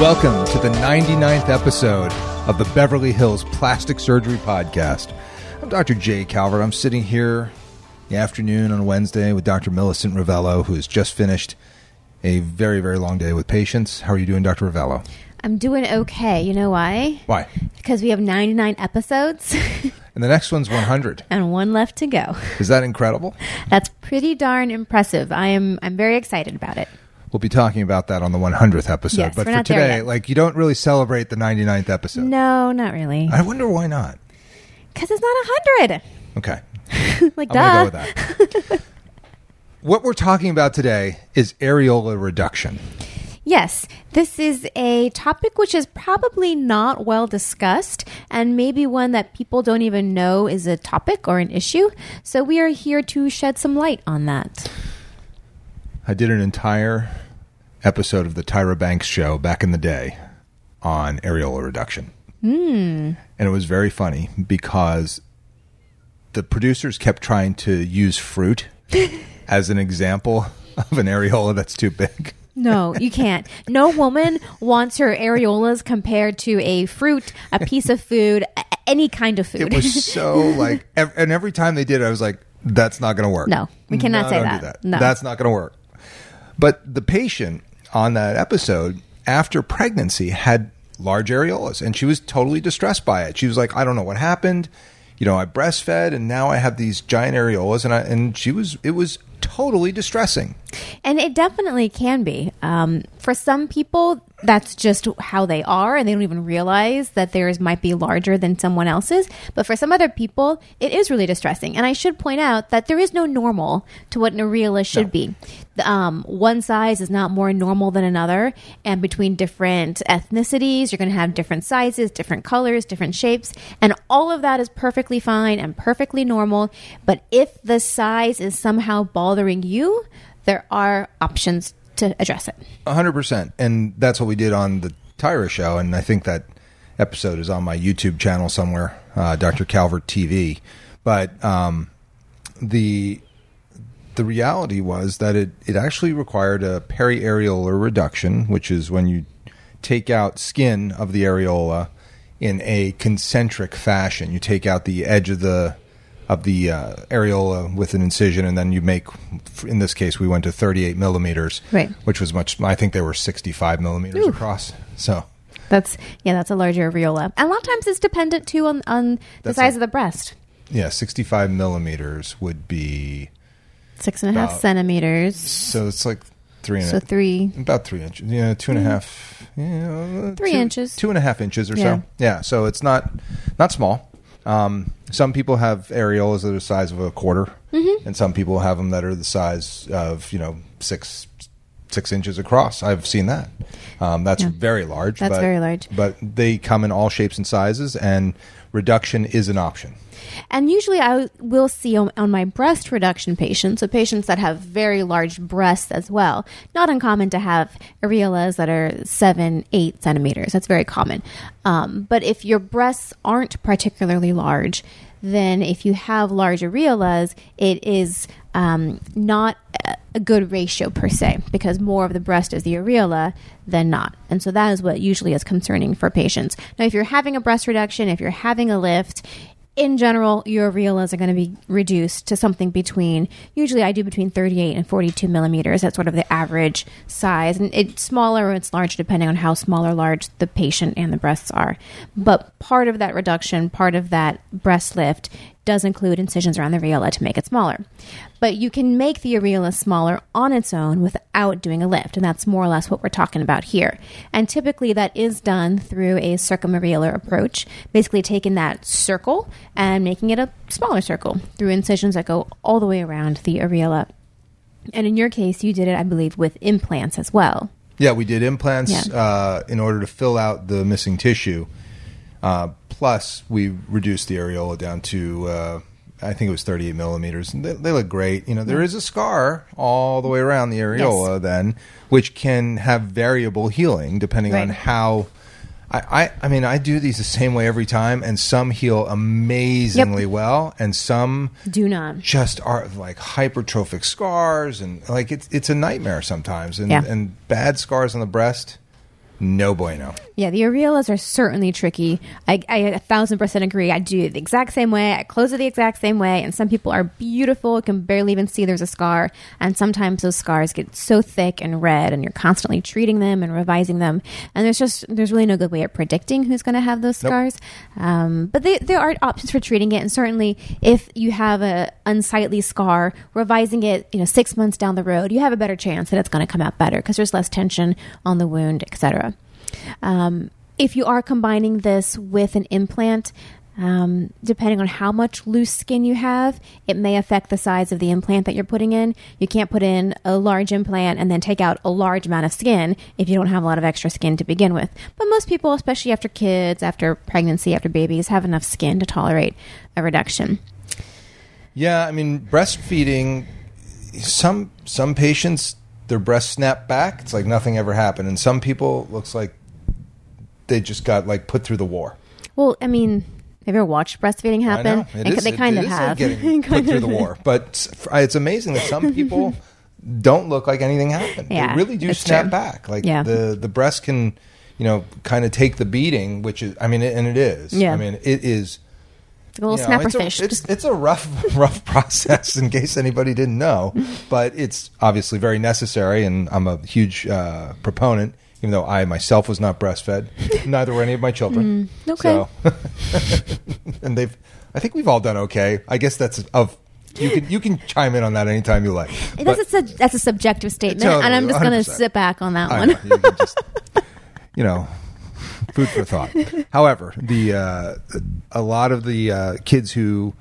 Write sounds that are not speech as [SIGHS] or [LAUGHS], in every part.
Welcome to the 99th episode of the Beverly Hills Plastic Surgery Podcast. I'm Dr. Jay Calvert. I'm sitting here in the afternoon on Wednesday with Dr. Millicent Rovelo, who has just finished a very, very long day with patients. How are you doing, Dr. Rovelo? I'm doing okay. You know why? Why? Because we have 99 episodes [LAUGHS] And the next one's 100. and one left to go. Is that incredible? That's pretty darn impressive. I am I'm very excited about it. We'll be talking about that on the 100th episode. Yes, but for today, like, you don't really celebrate the 99th episode. No, not really. I wonder why not. Because it's not 100. Okay. [LAUGHS] like, I'm duh. go with that. [LAUGHS] what we're talking about today is areola reduction. Yes, this is a topic which is probably not well discussed and maybe one that people don't even know is a topic or an issue. So we are here to shed some light on that. I did an entire episode of the Tyra Banks show back in the day on areola reduction. Mm. And it was very funny because the producers kept trying to use fruit [LAUGHS] as an example of an areola that's too big. No, you can't. No woman wants her areolas compared to a fruit, a piece of food, any kind of food. It was so [LAUGHS] like, and every time they did it, I was like, that's not going to work. No, we cannot No, say that. do No. That's not going to work. But the patient on that episode, after pregnancy, had large areolas and she was totally distressed by it. She was like, I don't know what happened. You know, I breastfed and now I have these giant areolas and I, and she was, it was totally distressing. And it definitely can be. Um, for some people, that's just how they are, and they don't even realize that theirs might be larger than someone else's. But for some other people, it is really distressing. And I should point out that there is no normal to what an areola should be. The, Um, one size is not more normal than another, and between different ethnicities, you're going to have different sizes, different colors, different shapes, and all of that is perfectly fine and perfectly normal. But if the size is somehow bothering you, there are options to address it. A hundred percent, and that's what we did on the Tyra show, and I think that episode is on my YouTube channel somewhere, uh, Dr. Calvert TV. But um, the the reality was that it it actually required a periareolar reduction, which is when you take out skin of the areola in a concentric fashion. You take out the edge of the of the uh, areola uh, with an incision, and then you make. In this case, we went to 38 millimeters, Right. Which was much. I think they were 65 millimeters across. So That's yeah, that's a larger areola. And a lot of times it's dependent too on on the That's size a- of the breast. yeah, 65 millimeters would be. Six and a half About- centimeters. So it's like three and So a, three. about three inches. Yeah, two and a hmm. half. Yeah, uh, Three two- inches. Two and a half inches or Yeah. so. Yeah. So it's not not small. Um, some people have areolas that are the size of a quarter, Mm-hmm. and some people have them that are the size of you know six six inches across. I've seen that. Um, that's very large. That's but- very large. But they come in all shapes and sizes, and reduction is an option. And usually I will see on, on my breast reduction patients, so patients that have very large breasts as well. Not uncommon to have areolas that are seven, eight centimeters. That's very common. Um, but if your breasts aren't particularly large, then if you have large areolas, it is um, not a- a good ratio per se because more of the breast is the areola than not. And so that is what usually is concerning for patients. Now, if you're having a breast reduction, if you're having a lift, in general, your areolas are going to be reduced to something between, usually I do between 38 and 42 millimeters. That's sort of the average size. And it's smaller or it's large depending on how small or large the patient and the breasts are. But part of that reduction, part of that breast lift, does include incisions around the areola to make it smaller. But you can make the areola smaller on its own without doing a lift, and that's more or less what we're talking about here. And typically that is done through a circumareolar approach, basically taking that circle and making it a smaller circle through incisions that go all the way around the areola. And in your case, you did it, I believe, with implants as well. Yeah, we did implants Yeah. uh, in order to fill out the missing tissue. Uh, plus, we reduced the areola down to, uh, I think it was 38 millimeters. And They, they look great. You know, there is a scar all the way around the areola then, which can have variable healing depending on how. I, I, I mean, I do these the same way every time, and some heal amazingly well, and some Do not. just are like hypertrophic scars and like it's it's a nightmare sometimes and Yeah. and bad scars on the breast no bueno. Yeah, the areolas are certainly tricky. I, I a thousand percent agree. I do it the exact same way. I close it the exact same way. And some people are beautiful, can barely even see there's a scar. And sometimes those scars get so thick and red, and you're constantly treating them and revising them. And there's just there's really no good way of predicting who's going to have those Nope. scars. Um, but they, there are options for treating it. And certainly, if you have a unsightly scar, revising it, you know, six months down the road, you have a better chance that it's going to come out better because there's less tension on the wound, etc. Um, if you are combining this with an implant, um, depending on how much loose skin you have, it may affect the size of the implant that you're putting in. You can't put in a large implant and then take out a large amount of skin if you don't have a lot of extra skin to begin with. But most people, especially after kids, after pregnancy, after babies, have enough skin to tolerate a reduction. Yeah, I mean, breastfeeding. Some some patients their breasts snap back. It's like nothing ever happened, and some people looks like they just got like put through the war. Well, I mean, have you ever watched breastfeeding happen? It And is- uh, [LAUGHS] they it- kind it of is like have. getting put through the war, but it's amazing that some people [LAUGHS] don't look like anything happened. Yeah, they really do snap true. back. Like Yeah. the the breast can, you know, kind of take the beating, which is, I mean, and it is. Yeah. I mean, it is. It's like a little you know, snapper it's a, fish. It's, it's a rough, [LAUGHS] rough process. In case anybody didn't know, but it's obviously very necessary, and I'm a huge uh, proponent. Even though I myself was not breastfed, [LAUGHS] neither were any of my children. Mm, okay. So, [LAUGHS] and they've, I think we've all done okay. I guess that's of you can you can chime in on that anytime you like. That's, a, that's a subjective statement, and I'm just going to sit back on that I one. know, you just, you know, food for thought. However, the uh, a lot of the uh, kids who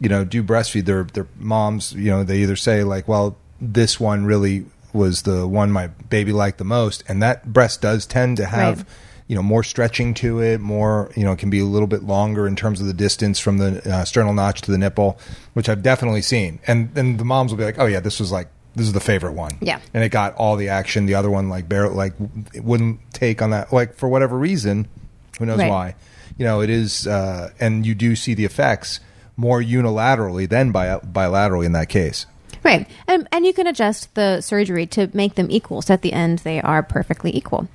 you know do breastfeed their their moms, you know, they either say like, "Well, this one really was the one my baby liked the most," and that breast does tend to have. Right. You know, more stretching to it, more, you know, it can be a little bit longer in terms of the distance from the uh, sternal notch to the nipple, which I've definitely seen. And then the moms will be like, oh, yeah, this was like, this is the favorite one Yeah. and it got all the action. The other one, like, barely, like, it wouldn't take on that, like, for whatever reason. Who knows Right. why? You know, it is, uh, and you do see the effects more unilaterally than bi- bilaterally in that case. Right. And, and you can adjust the surgery to make them equal. So at the end, they are perfectly equal.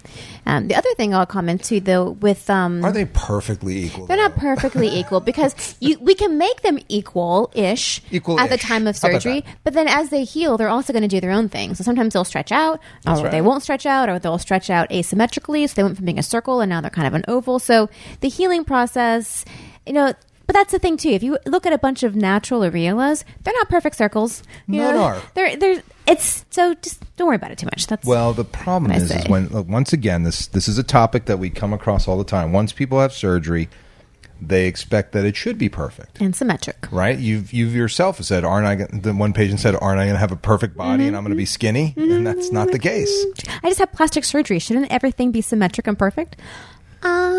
Um, the other thing I'll comment to, though, with. Um, Are they perfectly equal? they're not perfectly [LAUGHS] equal because you, we can make them equal ish equal at the time of surgery, but then as they heal, they're also going to do their own thing. So sometimes they'll stretch out, That's or right. they won't stretch out, or they'll stretch out asymmetrically. So they went from being a circle and now they're kind of an oval. So the healing process, you know. But that's the thing too. If you look at a bunch of natural areolas, they're not perfect circles. You None know? are. They're they're it's so just don't worry about it too much. That's Well, the problem is, is when look, once again this this is a topic that we come across all the time. Once people have surgery, they expect that it should be perfect. and symmetric. right? You've you've yourself said, "Aren't I?" Gonna, the one patient said, "Aren't I going to have a perfect body and I'm going to be mm-hmm. skinny?" And that's not the case. Mm-hmm. I just have plastic surgery. Shouldn't everything be symmetric and perfect?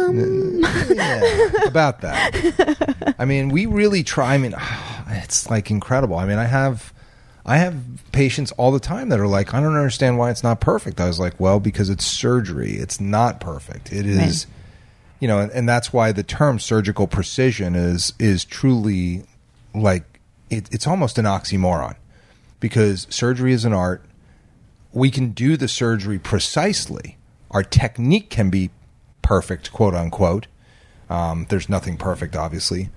Um, Yeah, about that. I mean, we really try. I mean, [SIGHS] it's like incredible. I mean, I have I have patients all the time that are like, "I don't understand why it's not perfect." I was like, "Well, because it's surgery. It's not perfect. It is." You know, and, and that's why the term surgical precision is is truly like it, it's almost an oxymoron because surgery is an art. We can do the surgery precisely. Our technique can be perfect, quote unquote. Um, there's nothing perfect, obviously,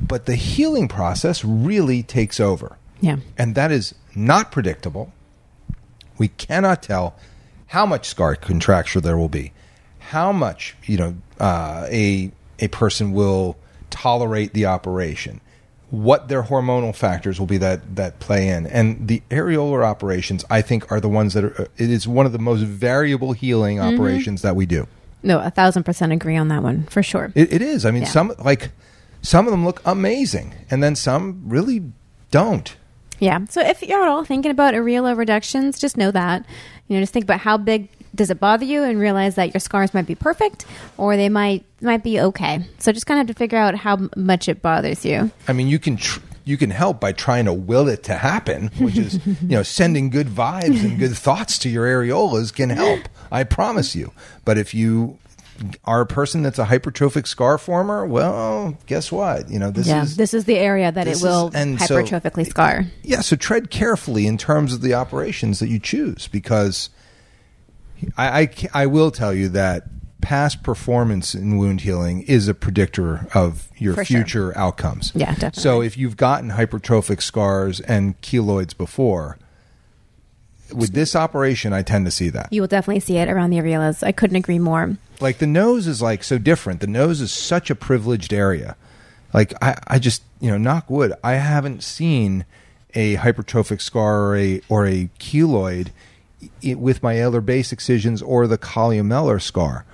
but the healing process really takes over, yeah. and that is not predictable. We cannot tell how much scar contracture there will be, how much you know uh, a a person will tolerate the operation, what their hormonal factors will be that that play in, and the areolar operations I think are the ones that are. It is one of the most variable healing operations that we do. No, a thousand percent agree on that one for sure. It, it is. I mean, Yeah. some like some of them look amazing, and then some really don't. Yeah. So if you're at all thinking about areola reductions, just know that. You know, just think about how big does it bother you and realize that your scars might be perfect or they might might be okay. So just kind of have to figure out how m- much it bothers you. I mean, you can tr- you can help by trying to will it to happen, which is you know sending good vibes and good thoughts to your areolas can help. I promise you. But if you are a person that's a hypertrophic scar former, well, guess what? You know this yeah. is this is the area that it this is- will and so- hypertrophically scar. yeah. So tread carefully in terms of the operations that you choose because I, I, I will tell you that past performance in wound healing is a predictor of your For sure. future outcomes. Yeah, definitely. So if you've gotten hypertrophic scars and keloids before, with this operation, I tend to see that. You will definitely see it around the areolas. I couldn't agree more. Like the nose is like so different. The nose is such a privileged area. Like I, I just you know knock wood. I haven't seen a hypertrophic scar or a or a keloid i- with my alar base excisions or the columellar scar.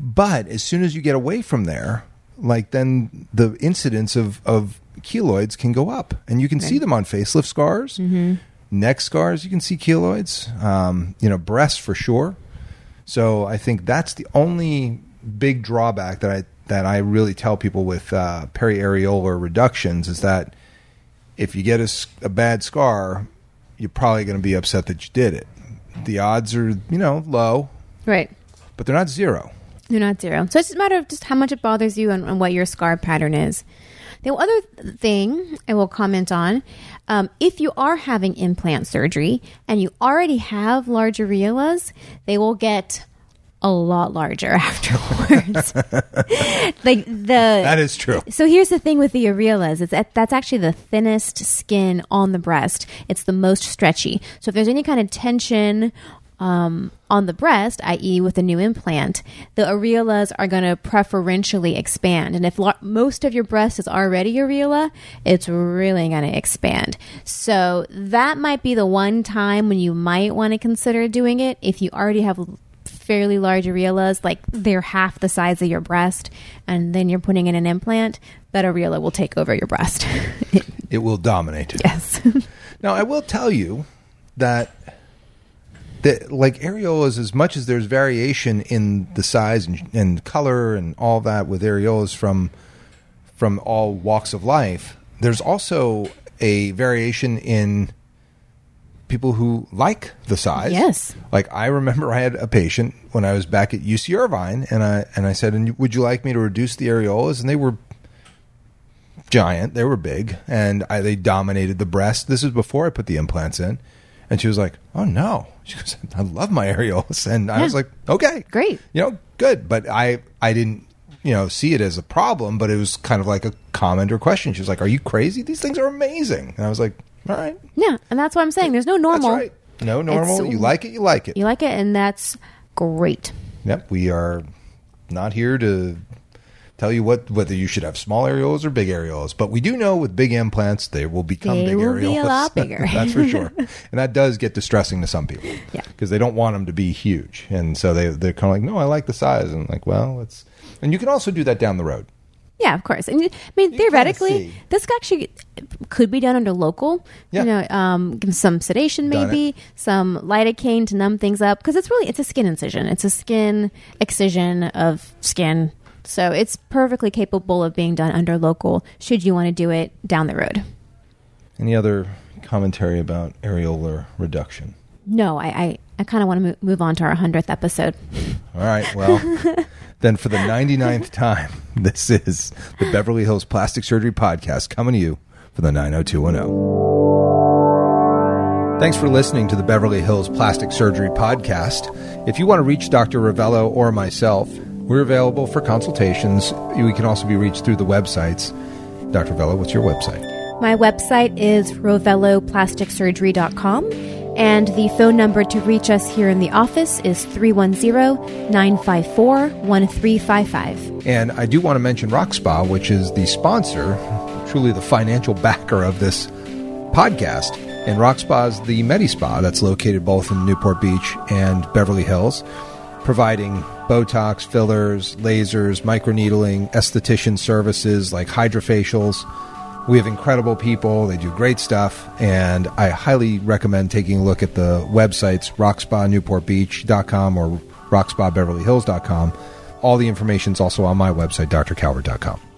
But as soon as you get away from there, like then the incidence of of keloids can go up, and you can see them on facelift scars, neck scars. You can see keloids. Um, you know, breasts for sure. So I think that's the only big drawback that I that I really tell people with uh, periareolar reductions is that if you get a bad scar, you're probably going to be upset that you did it. The odds are you know low, Right. but they're not zero. They're not zero. So it's just a matter of just how much it bothers you and, and what your scar pattern is. The other thing I will comment on um, if you are having implant surgery and you already have large areolas, they will get a lot larger [LAUGHS] afterwards. [LAUGHS] like the That is true. so here's the thing with the areolas: it's that, that's actually the thinnest skin on the breast. It's the most stretchy. So if there's any kind of tension um, on the breast, i.e., with a new implant, the areolas are going to preferentially expand. And if lo- most of your breast is already areola, it's really going to expand. So that might be the one time when you might want to consider doing it if you already have fairly large areolas, like they're half the size of your breast, and then you're putting in an implant, that areola will take over your breast. [LAUGHS] It will dominate. yes. [LAUGHS] Now, I will tell you that that like areolas, as much as there's variation in the size and, and color and all that with areolas from from all walks of life, there's also a variation in people who like the size. Yes. Like I remember I had a patient when I was back at UC Irvine and I and I said, "And would you like me to reduce the areolas?" And they were giant. They were big, and I, they dominated the breast. This is before I put the implants in, and she was like, "Oh no!" [LAUGHS] She goes, "I love my areolas," [LAUGHS] and I Yeah. was like, "Okay, Great. you know, good." But I I didn't you know see it as a problem, but it was kind of like a comment or question. She was like, "Are you crazy? These things are amazing," and I was like, "All right, yeah, and that's what I'm saying. There's no normal. that's right. No normal. It's- you like it, you like it." You like it, and that's great. Yep, we are not here to tell you what whether you should have small areolas or big areolas, but we do know with big implants they will become They big will areolas. be a lot bigger. [LAUGHS] That's for sure, [LAUGHS] and that does get distressing to some people. Yeah. because they don't want them to be huge, and so they they're kind of like, no, I like the size, and like, well, it's and you can also do that down the road. Yeah, of course. And I mean, kinda theoretically, this actually could be done under local. Yeah. You know, um, some sedation maybe, some lidocaine to numb things up because it's really it's a skin incision. It's a skin excision of skin. So it's perfectly capable of being done under local. Should you want to do it down the road? Any other commentary about areolar reduction? No, I I, I kind of want to mo- move on to our hundredth episode. All right, well, [LAUGHS] then for the 99th time, this is the Beverly Hills Plastic Surgery Podcast coming to you for the 90210. Thanks for listening to the Beverly Hills Plastic Surgery Podcast. If you want to reach Dr. Rovelo or myself, we're available for consultations. We can also be reached through the websites. Dr. Rovelo, what's your website? My website is roveloplasticsurgery.com, and the phone number to reach us here in the office is 310 954 1355. And I do want to mention Rock Spa, which is the sponsor, truly the financial backer of this podcast. And Rock Spa is the Medi Spa that's located both in Newport Beach and Beverly Hills, providing Botox, fillers, lasers, microneedling, esthetician services like hydrofacials. We have incredible people. They do great stuff. And I highly recommend taking a look at the websites rockspanewportbeach.com or rockspabeverlyhills.com. All the information is also on my website, drcalvert.com.